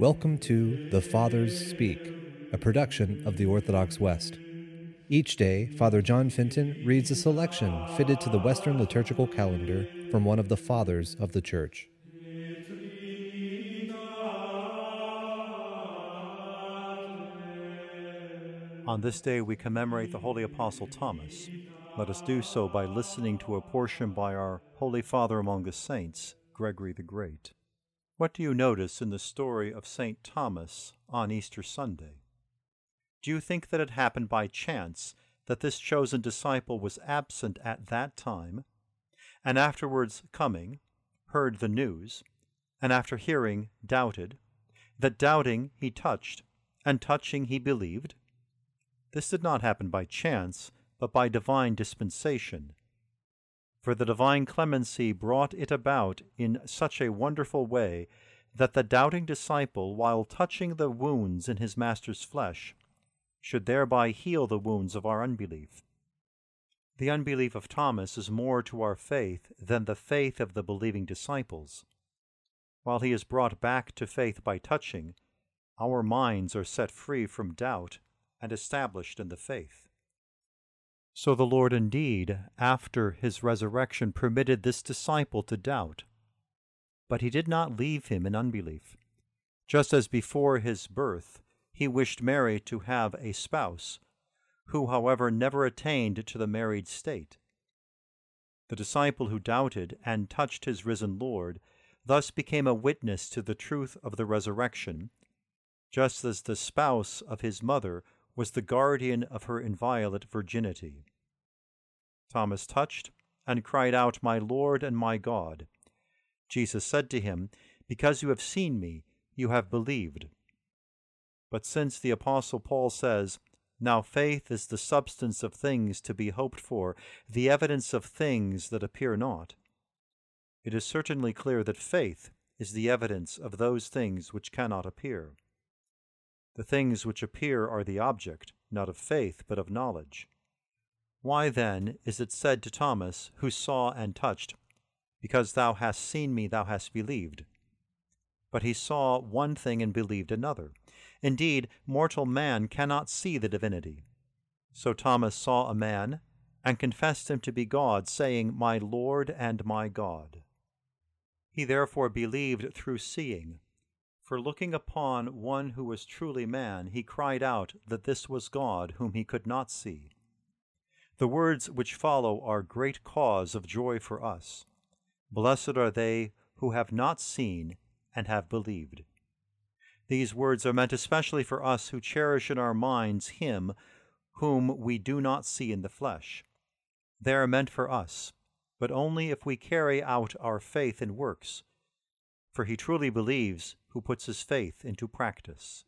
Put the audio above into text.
Welcome to The Fathers Speak, a production of the Orthodox West. Each day, Father John Fenton reads a selection fitted to the Western liturgical calendar from one of the Fathers of the Church. On this day, we commemorate the Holy Apostle Thomas. Let us do so by listening to a portion by our Holy Father among the Saints, Gregory the Great. What do you notice in the story of St. Thomas on Easter Sunday? Do you think that it happened by chance that this chosen disciple was absent at that time, and afterwards coming, heard the news, and after hearing doubted, that doubting he touched, and touching he believed? This did not happen by chance, but by divine dispensation for the divine clemency brought it about in such a wonderful way that the doubting disciple, while touching the wounds in his Master's flesh, should thereby heal the wounds of our unbelief. The unbelief of Thomas is more to our faith than the faith of the believing disciples. While he is brought back to faith by touching, our minds are set free from doubt and established in the faith. So the Lord indeed, after his resurrection, permitted this disciple to doubt. But he did not leave him in unbelief. Just as before his birth, he wished Mary to have a spouse, who, however, never attained to the married state. The disciple who doubted and touched his risen Lord thus became a witness to the truth of the resurrection, just as the spouse of his mother was the guardian of her inviolate virginity. Thomas touched and cried out, My Lord and my God. Jesus said to him, Because you have seen me, you have believed. But since the Apostle Paul says, Now faith is the substance of things to be hoped for, the evidence of things that appear not, it is certainly clear that faith is the evidence of those things which cannot appear. The things which appear are the object, not of faith, but of knowledge. Why then is it said to Thomas, who saw and touched, Because thou hast seen me, thou hast believed? But he saw one thing and believed another. Indeed, mortal man cannot see the divinity. So Thomas saw a man, and confessed him to be God, saying, My Lord and my God. He therefore believed through seeing for looking upon one who was truly man, he cried out that this was God whom he could not see. The words which follow are great cause of joy for us. Blessed are they who have not seen and have believed. These words are meant especially for us who cherish in our minds him whom we do not see in the flesh. They are meant for us, but only if we carry out our faith in works for he truly believes who puts his faith into practice.